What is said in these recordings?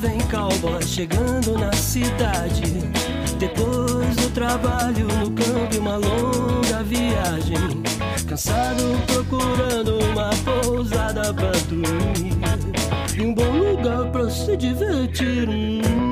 Vem cowboy chegando na cidade. Depois do trabalho no campo e uma longa viagem. Cansado procurando uma pousada pra dormir. E um bom lugar pra se divertir. Eu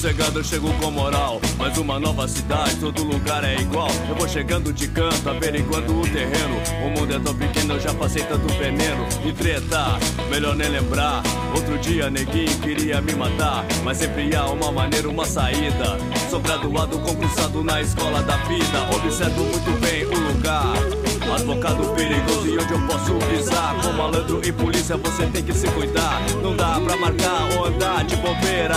sossegado, eu chego com moral. Mas uma nova cidade, todo lugar é igual. Eu vou chegando de canto, averiguando o terreno. O mundo é tão pequeno, eu já passei tanto veneno. E treta, melhor nem lembrar. Outro dia, neguinho queria me matar. Mas sempre há uma maneira, uma saída. Sou graduado, concursado na escola da vida. Observo muito bem o lugar. Advogado perigoso e onde eu posso pisar? Com malandro e polícia você tem que se cuidar. Não dá pra marcar ou andar de bobeira.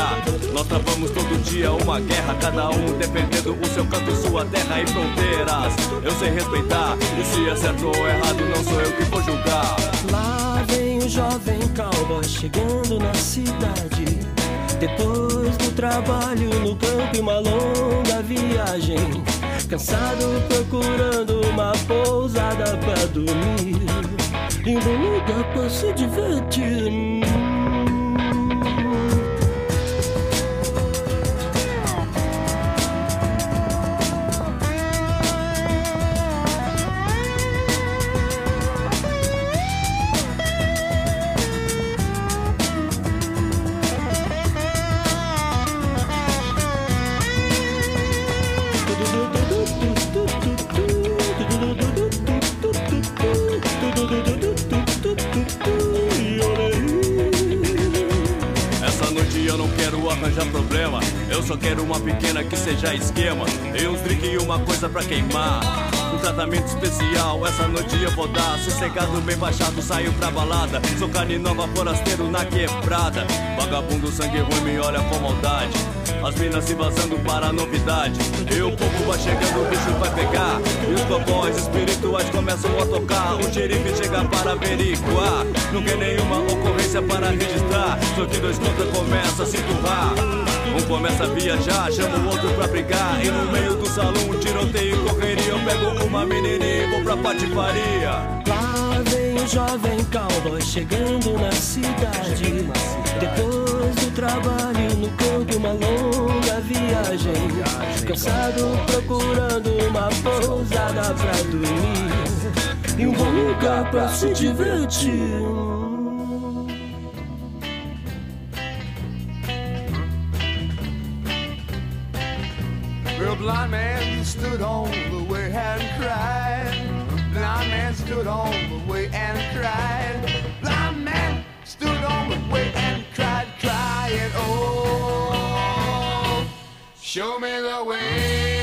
Nós travamos todo dia uma guerra Cada um defendendo o seu canto, sua terra e fronteiras. Eu sei respeitar e se é certo ou errado Não sou eu que vou julgar. Lá vem o jovem cowboy chegando na cidade. Depois do trabalho no campo e uma longa viagem. Cansado procurando uma pousada pra dormir. E um lugar pra se divertir. Arranjar problema. Eu só quero uma pequena que seja esquema. E uns drink e uma coisa pra queimar. Um tratamento especial, essa noite eu vou dar. Sossegado, bem baixado, saio pra balada. Sou carne nova, forasteiro na quebrada. Vagabundo, sangue ruim, me olha com maldade. As minas se vazando para a novidade. E o povo vai chegando, o bicho vai pegar. E os cowboys espirituais começam a tocar. O xerife chega para averiguar. Não quer nenhuma ocorrência para registrar. Só que dois contra começa a se empurrar. Um começa a viajar, chama o outro pra brigar. E no meio do salão, um tiroteio e correria. Eu pego uma menininha e vou pra patifaria. Lá vem o jovem cowboy chegando na cidade. Depois do trabalho no campo, uma longa viagem. Cansado procurando uma pousada pra dormir. E um bom lugar pra se divertir. Blind man stood on the way and cried. Blind man stood on the way and cried. Blind man stood on the way and cried, show me the way.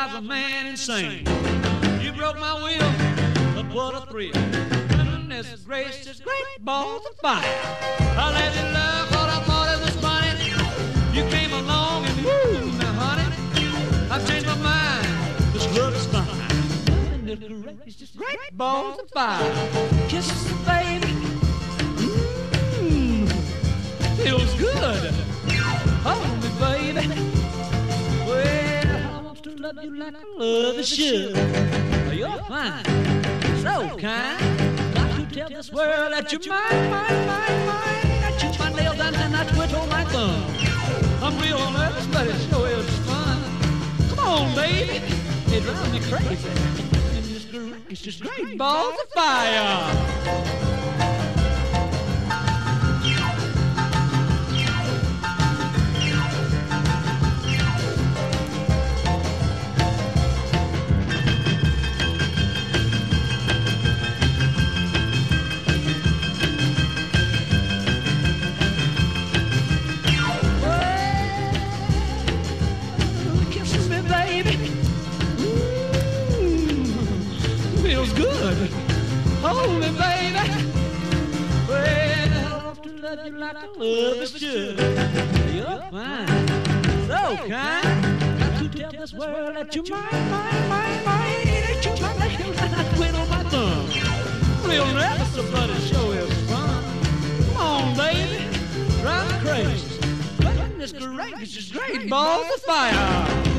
Drives a man insane. You broke my will, but what a thrill. Goodness gracious, great balls of fire. I let you love what I thought it was funny. You came along and woo, now honey, I've changed my mind. This love is fine. Goodness gracious, great balls of fire. Kisses, baby. Mmm, feels good. Hold me, baby. Love you like I love a should. Oh, you're fine, so kind. Got to tell this world that you're mine, mine, mine, mine. I chew my nails and then I twiddle my thumb. I'm real nervous, but it sure is fun. Come on, baby. It drives me crazy. And It's great, it's just great balls of fire. Hold me, baby. Well, I want to love you like I love is should. You're fine, so kind. Got to tell this world that you're mine, mine, mine, mine. That you're my nails and I twiddle my thumb. Real nervous, but it sure is fun. Come on, baby. Drive me crazy. Goodness gracious, great balls of fire.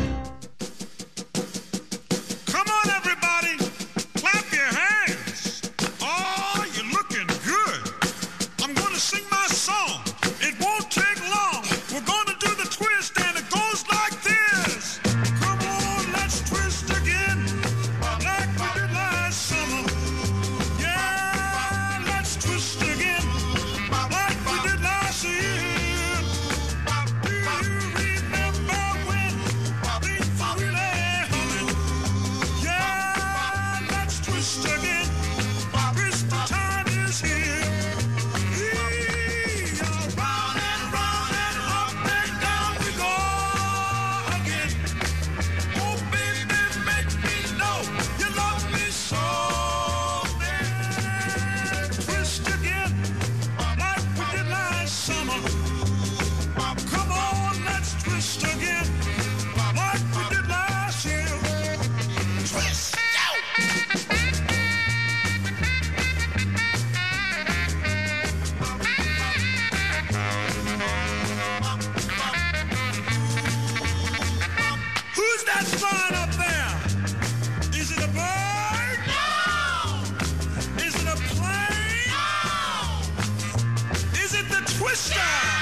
Twister!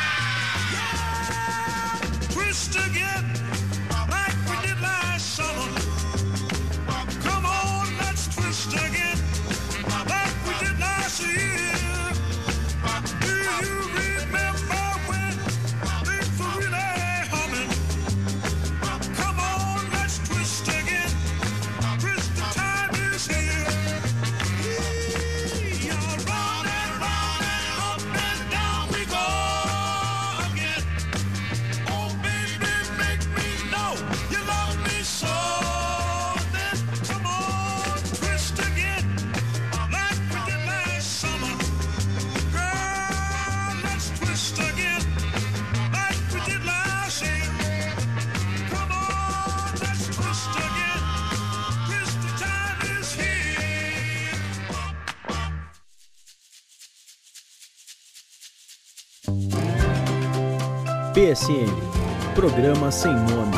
PSN Programa Sem Nome.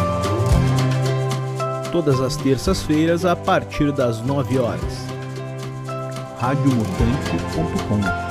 Todas as terças-feiras a partir das 9 horas. radiomutante.com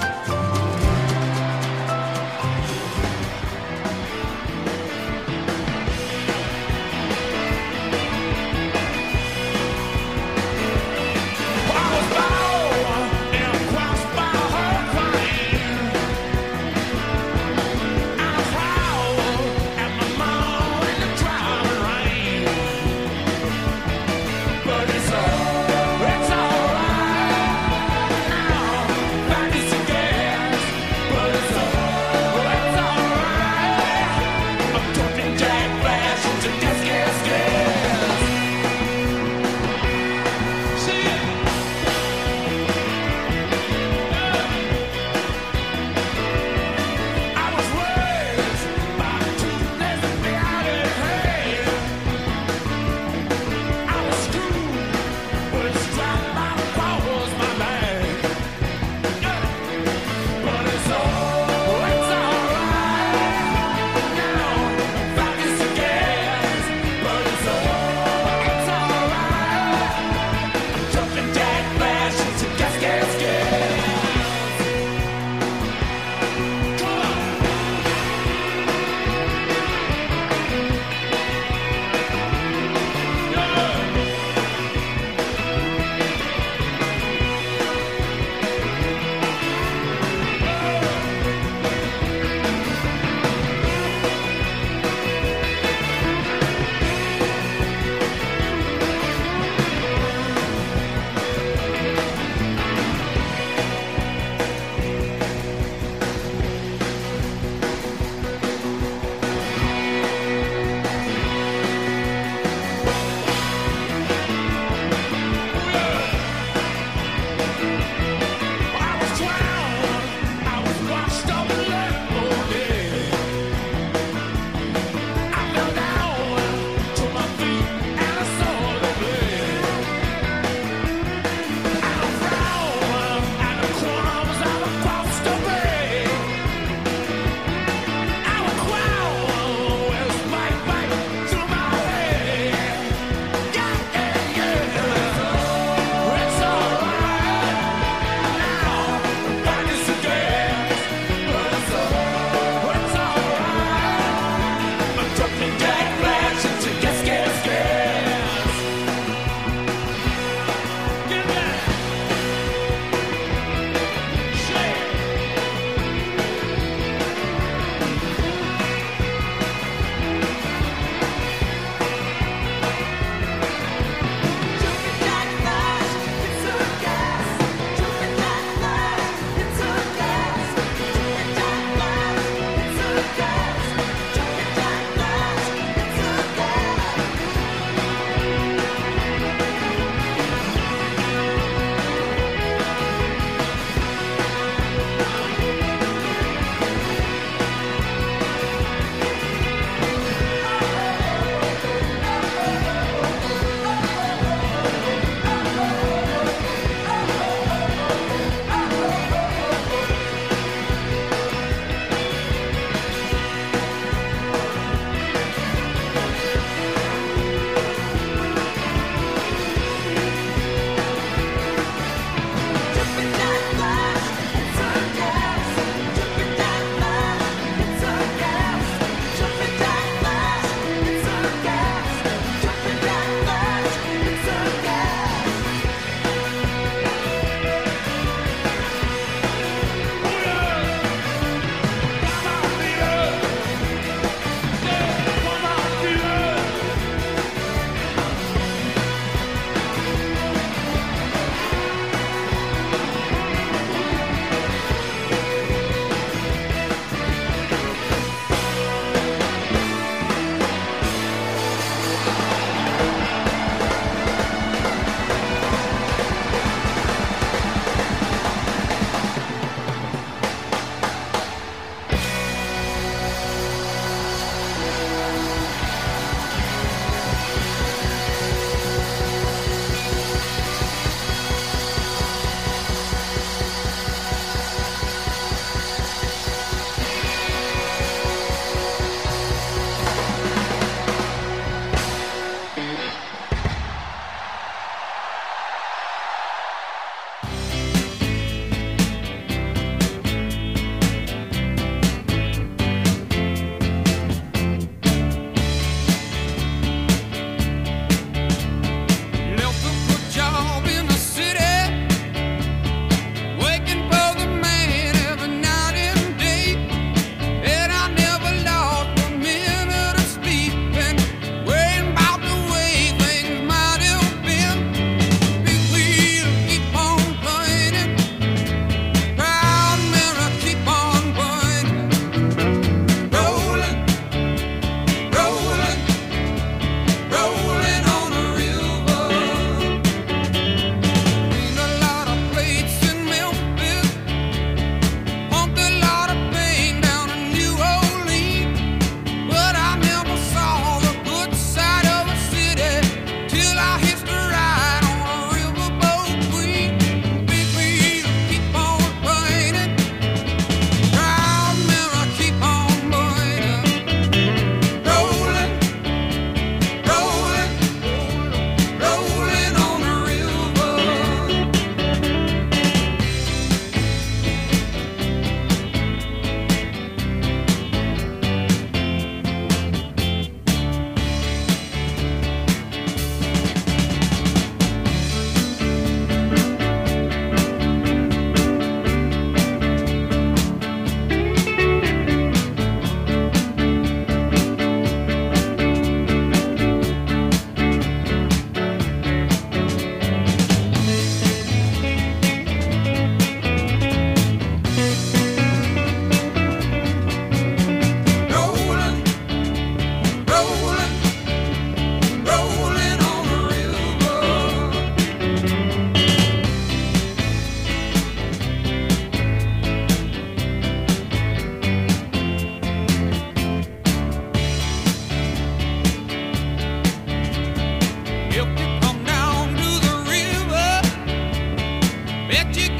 Mexico.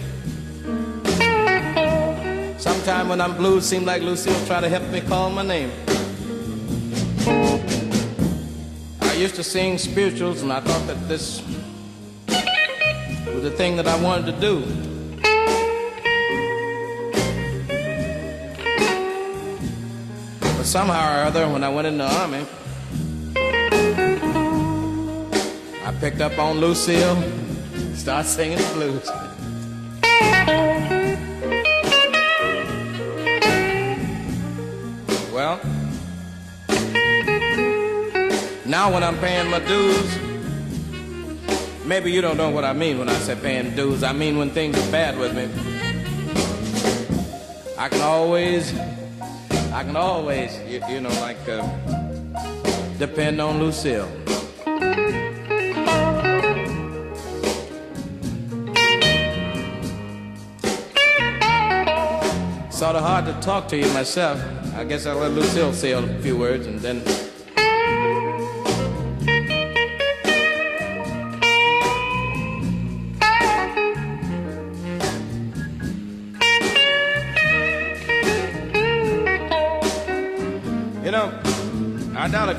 Sometime when I'm blue, seems like Lucille try to help me call my name. I used to sing spirituals, and I thought that this was the thing that I wanted to do. But somehow or other, when I went in the army, I picked up on Lucille, started singing the blues. Now when I'm paying my dues, maybe you don't know what I mean when I say paying dues. I mean when things are bad with me. I can always, I can always, you, you know, like uh, depend on Lucille. Sort of hard to talk to you myself. I guess I'll let Lucille say a few words and then.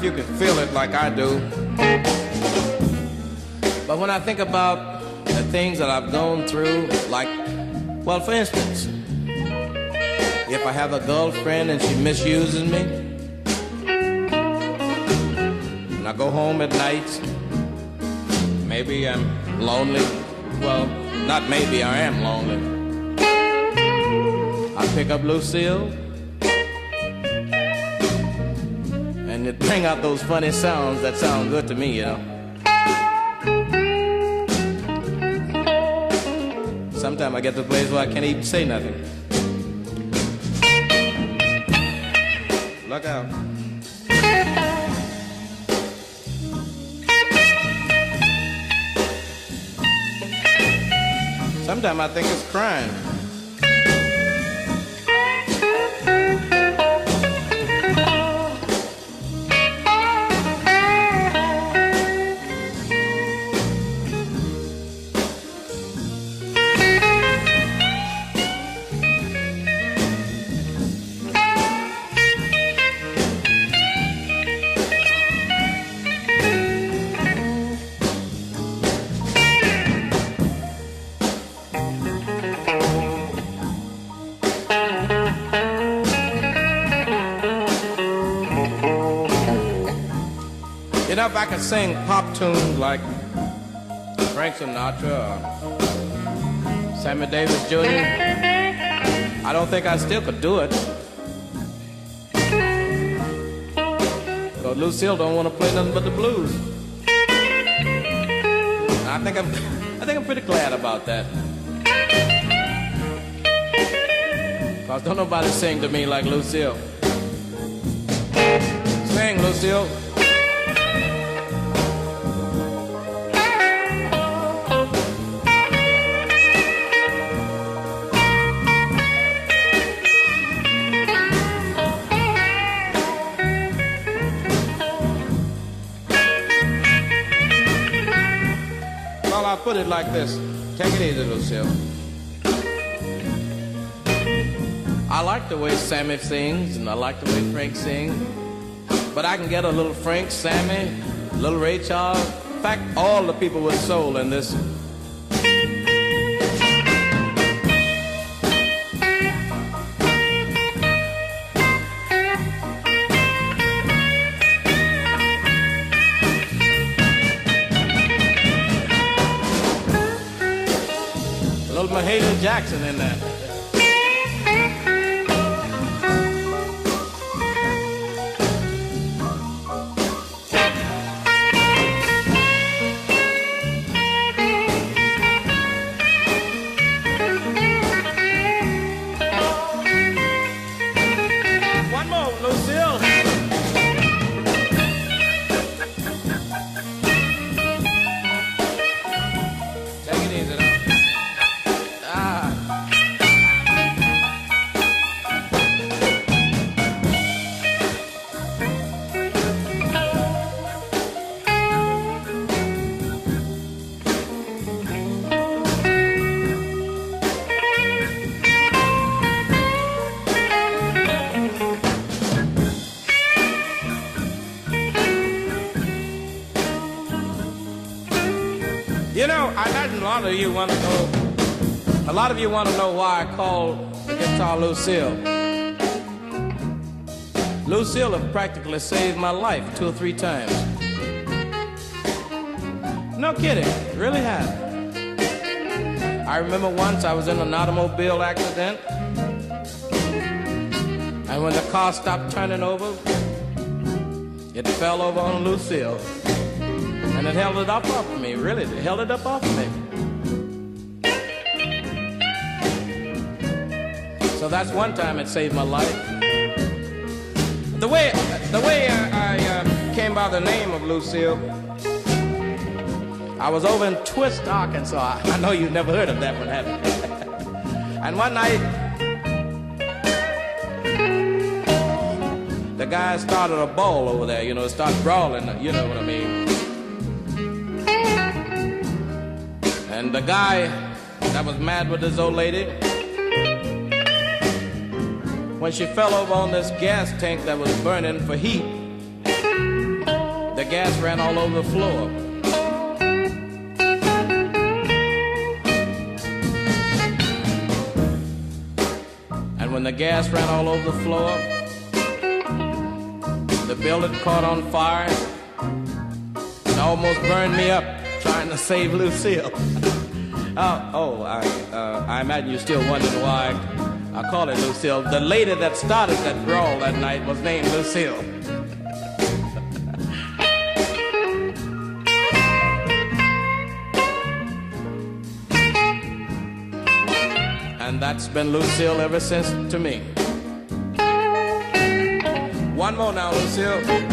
You can feel it like I do. But when I think about the things that I've gone through, like, well, for instance, if I have a girlfriend and she misuses me, and I go home at night, maybe I'm lonely. Well, not maybe, I am lonely. I pick up Lucille, it bring out those funny sounds that sound good to me, you know. Sometimes I get to a place where I can't even say nothing. Look out. Sometimes I think it's crying. Could sing pop tunes like Frank Sinatra or Sammy Davis Jr., I don't think I still could do it. Because Lucille don't want to play nothing but the blues. And I think I'm, I think I'm pretty glad about that. Because don't nobody sing to me like Lucille. Sing, Lucille. Put it like this. Take it easy, Lucille. I like the way Sammy sings, and I like the way Frank sings. But I can get a little Frank, Sammy, little Ray Charles. In fact, all the people with soul in this. A Jackson in there. Of you want to know. A lot of you want to know why I call guitar Lucille. Lucille have practically saved my life two or three times. No kidding, really have. I remember once I was in an automobile accident, and when the car stopped turning over, it fell over on Lucille. And it held it up off of me, really, it held it up off of me. That's one time it saved my life. The way, the way I, I uh, came by the name of Lucille, I was over in Twist, Arkansas. I know you've never heard of that one, have you? and one night, the guy started a ball over there, you know, it started brawling, you know what I mean. And the guy that was mad with this old lady, when she fell over on this gas tank that was burning for heat, the gas ran all over the floor. And when the gas ran all over the floor, the building caught on fire and almost burned me up trying to save Lucille. uh, oh, I, uh, I imagine you're still wondering why I call it Lucille. The lady that started that brawl that night was named Lucille. and that's been Lucille ever since to me. One more now, Lucille.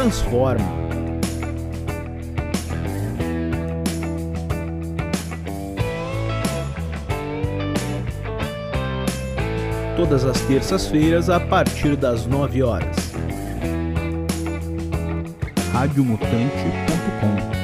Transforma. Todas as terças-feiras a partir das 9 horas. radiomutante.com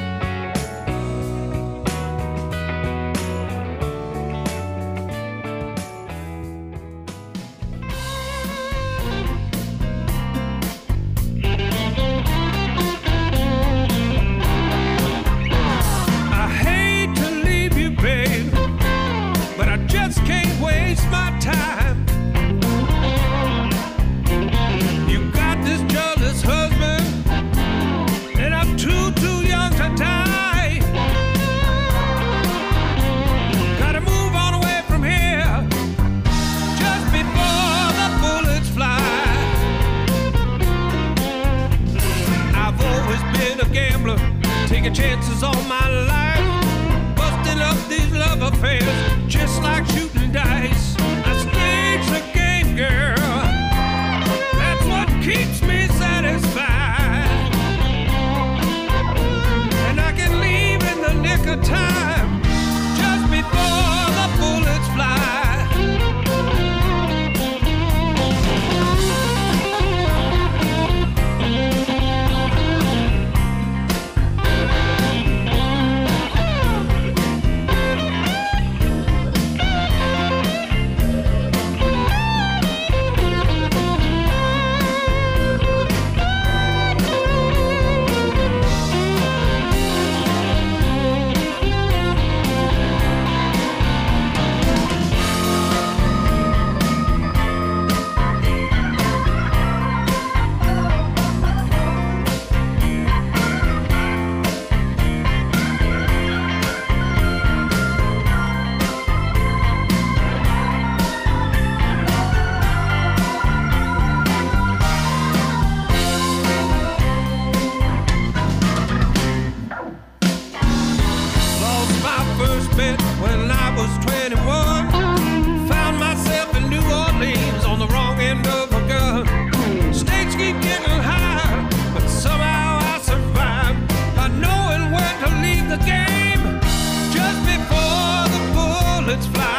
birds fly.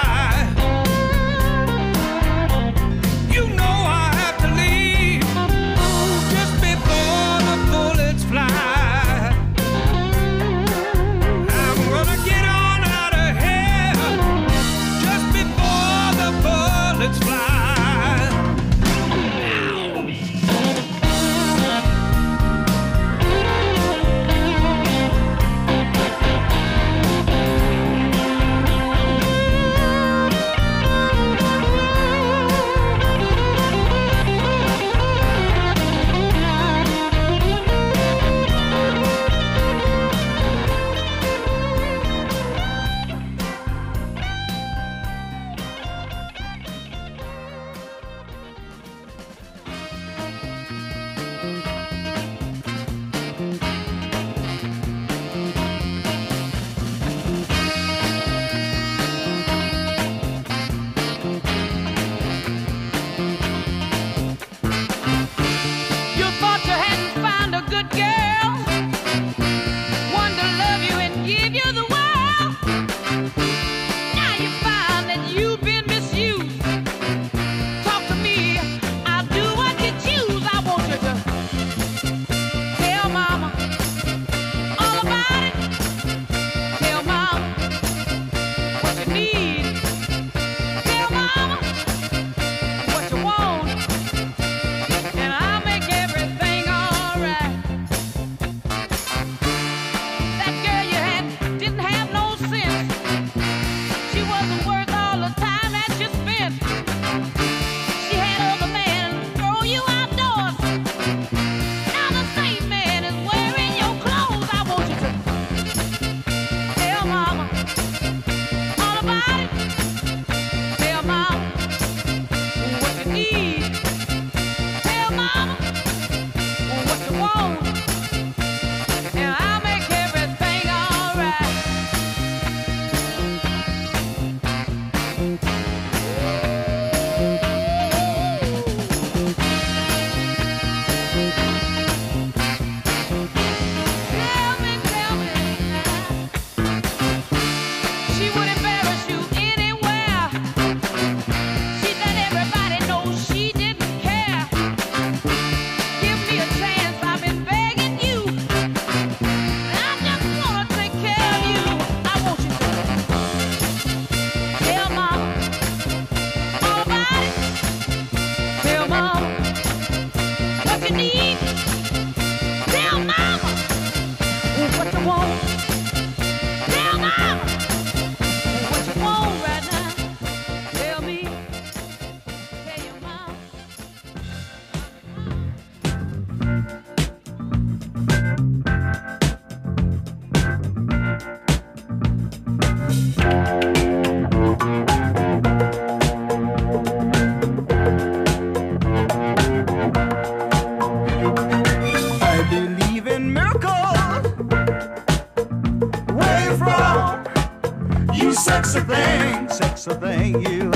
you.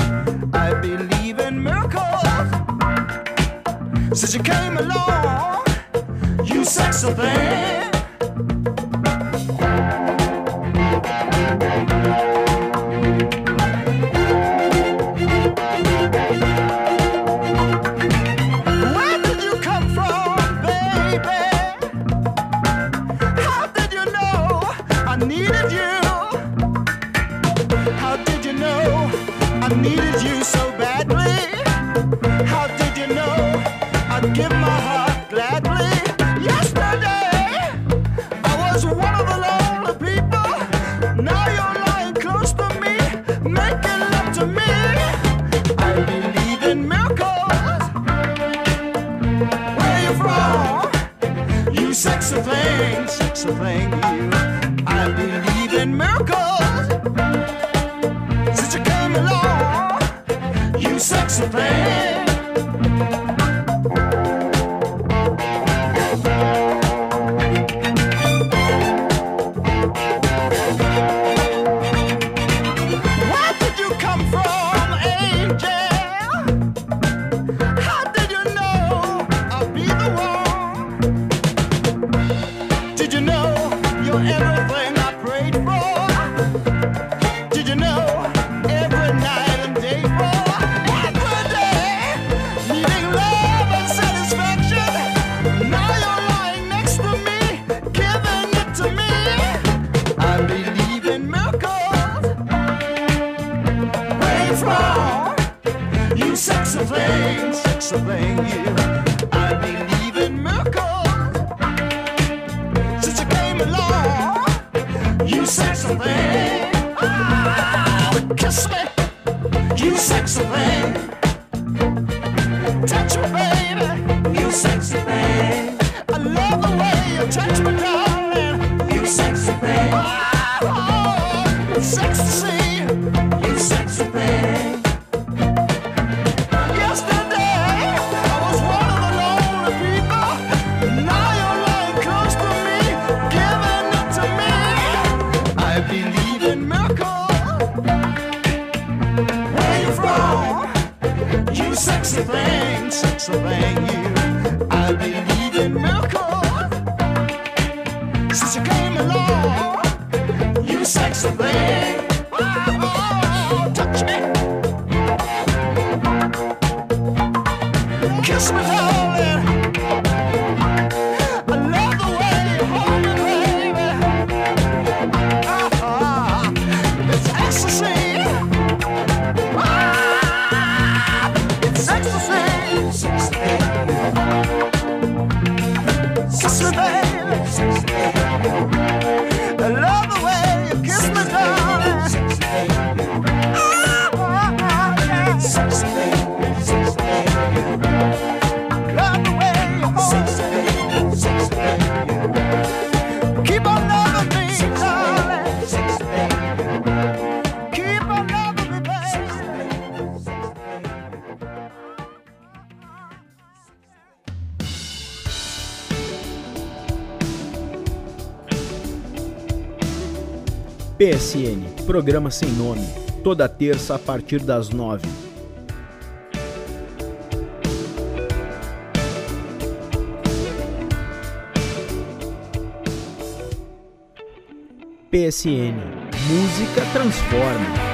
I believe in miracles. Since you came along, you sexy thing. PSN, programa sem nome, toda terça a partir das nove. PSN, música transforma.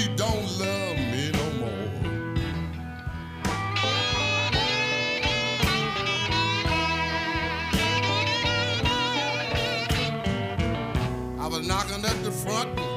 she don't love me no more. I was knocking at the front